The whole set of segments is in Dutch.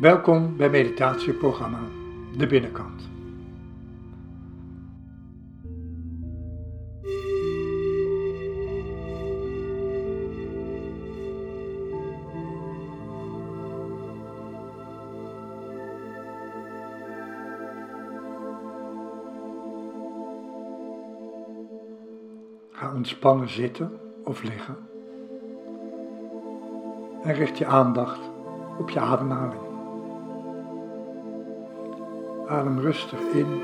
Welkom bij meditatieprogramma De Binnenkant. Ga ontspannen zitten of liggen en richt je aandacht op je ademhaling. Adem rustig in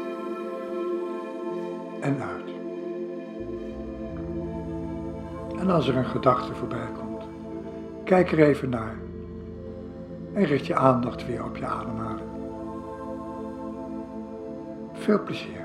en uit. En als er een gedachte voorbij komt, kijk er even naar en richt je aandacht weer op je ademhaling. Veel plezier.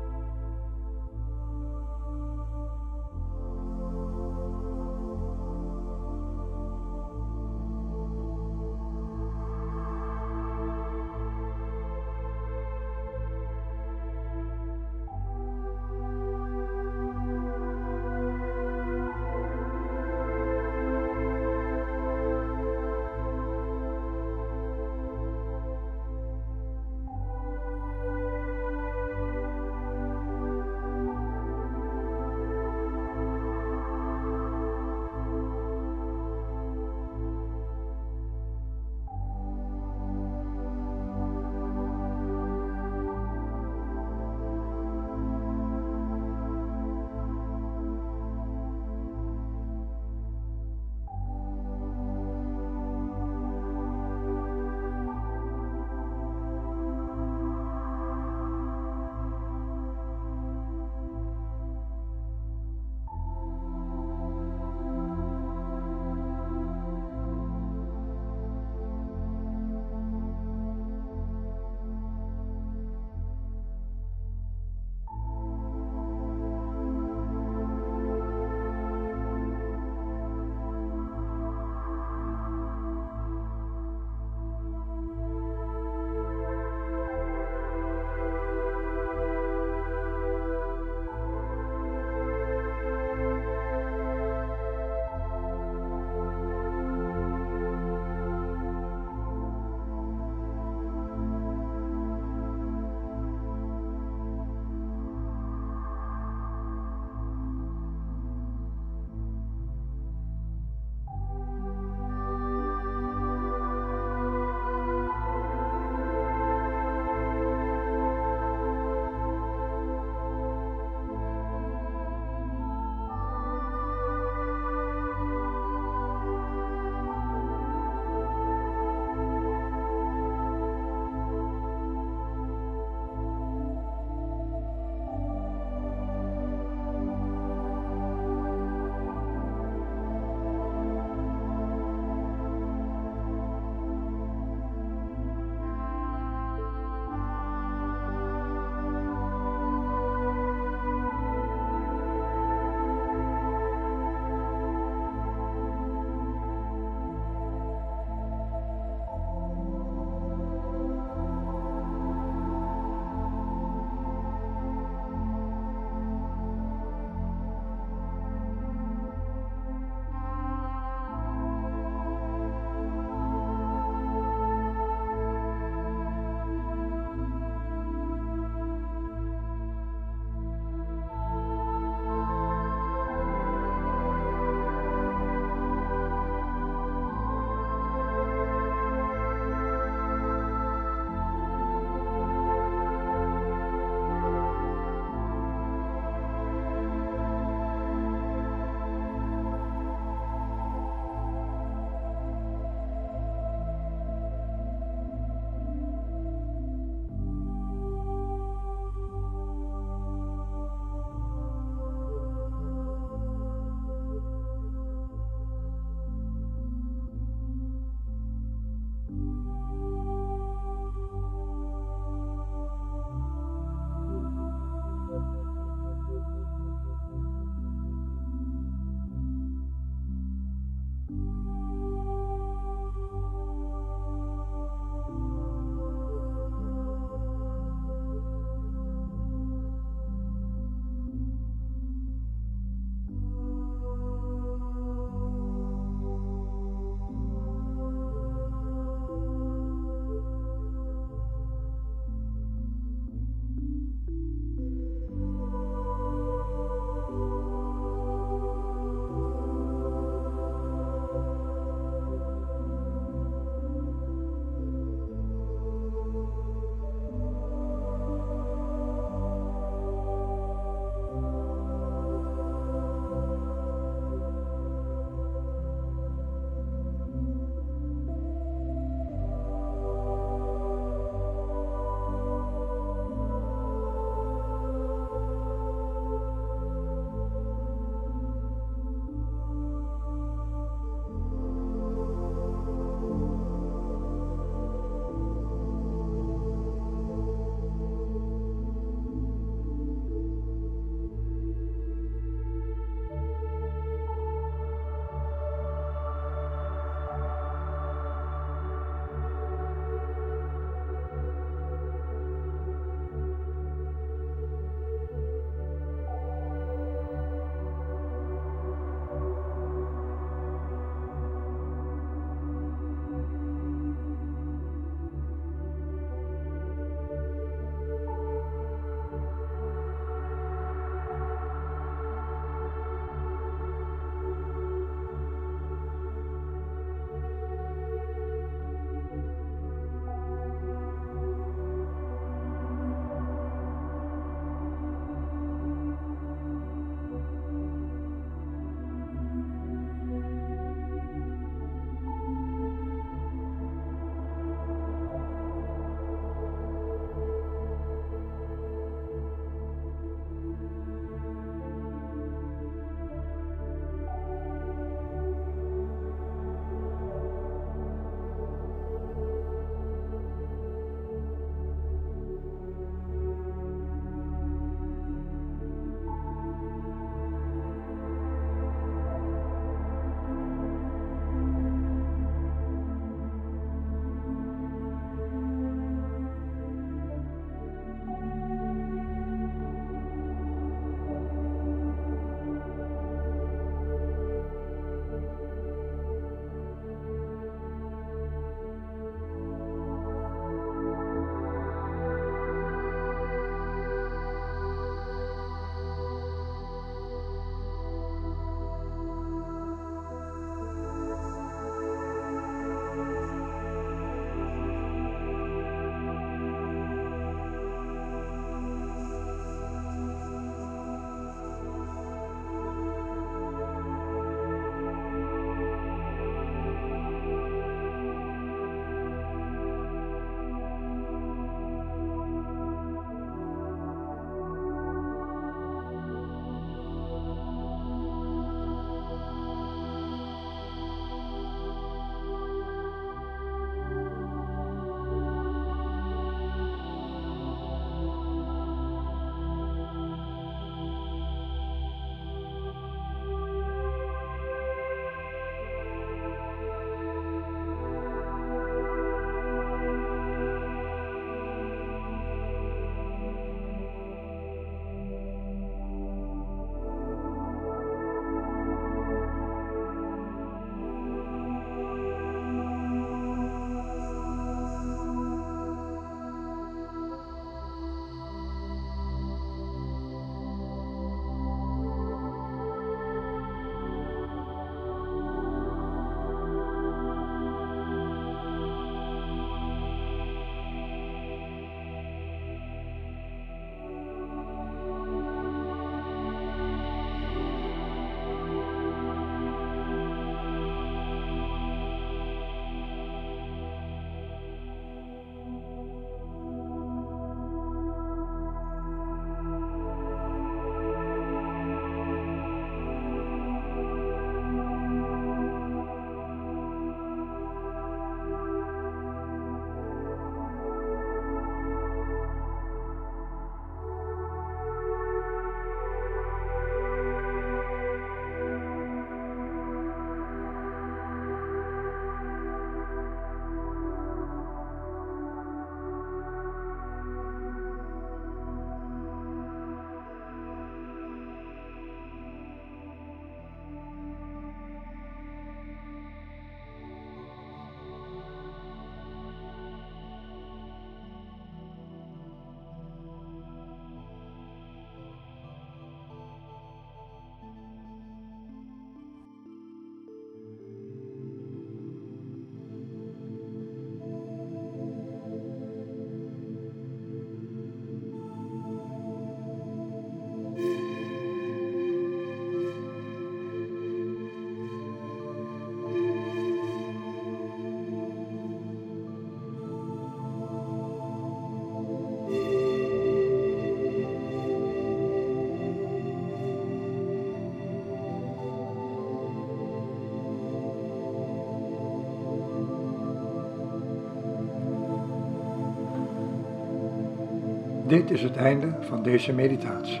Dit is het einde van deze meditatie.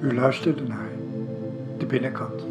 U luisterde naar de binnenkant.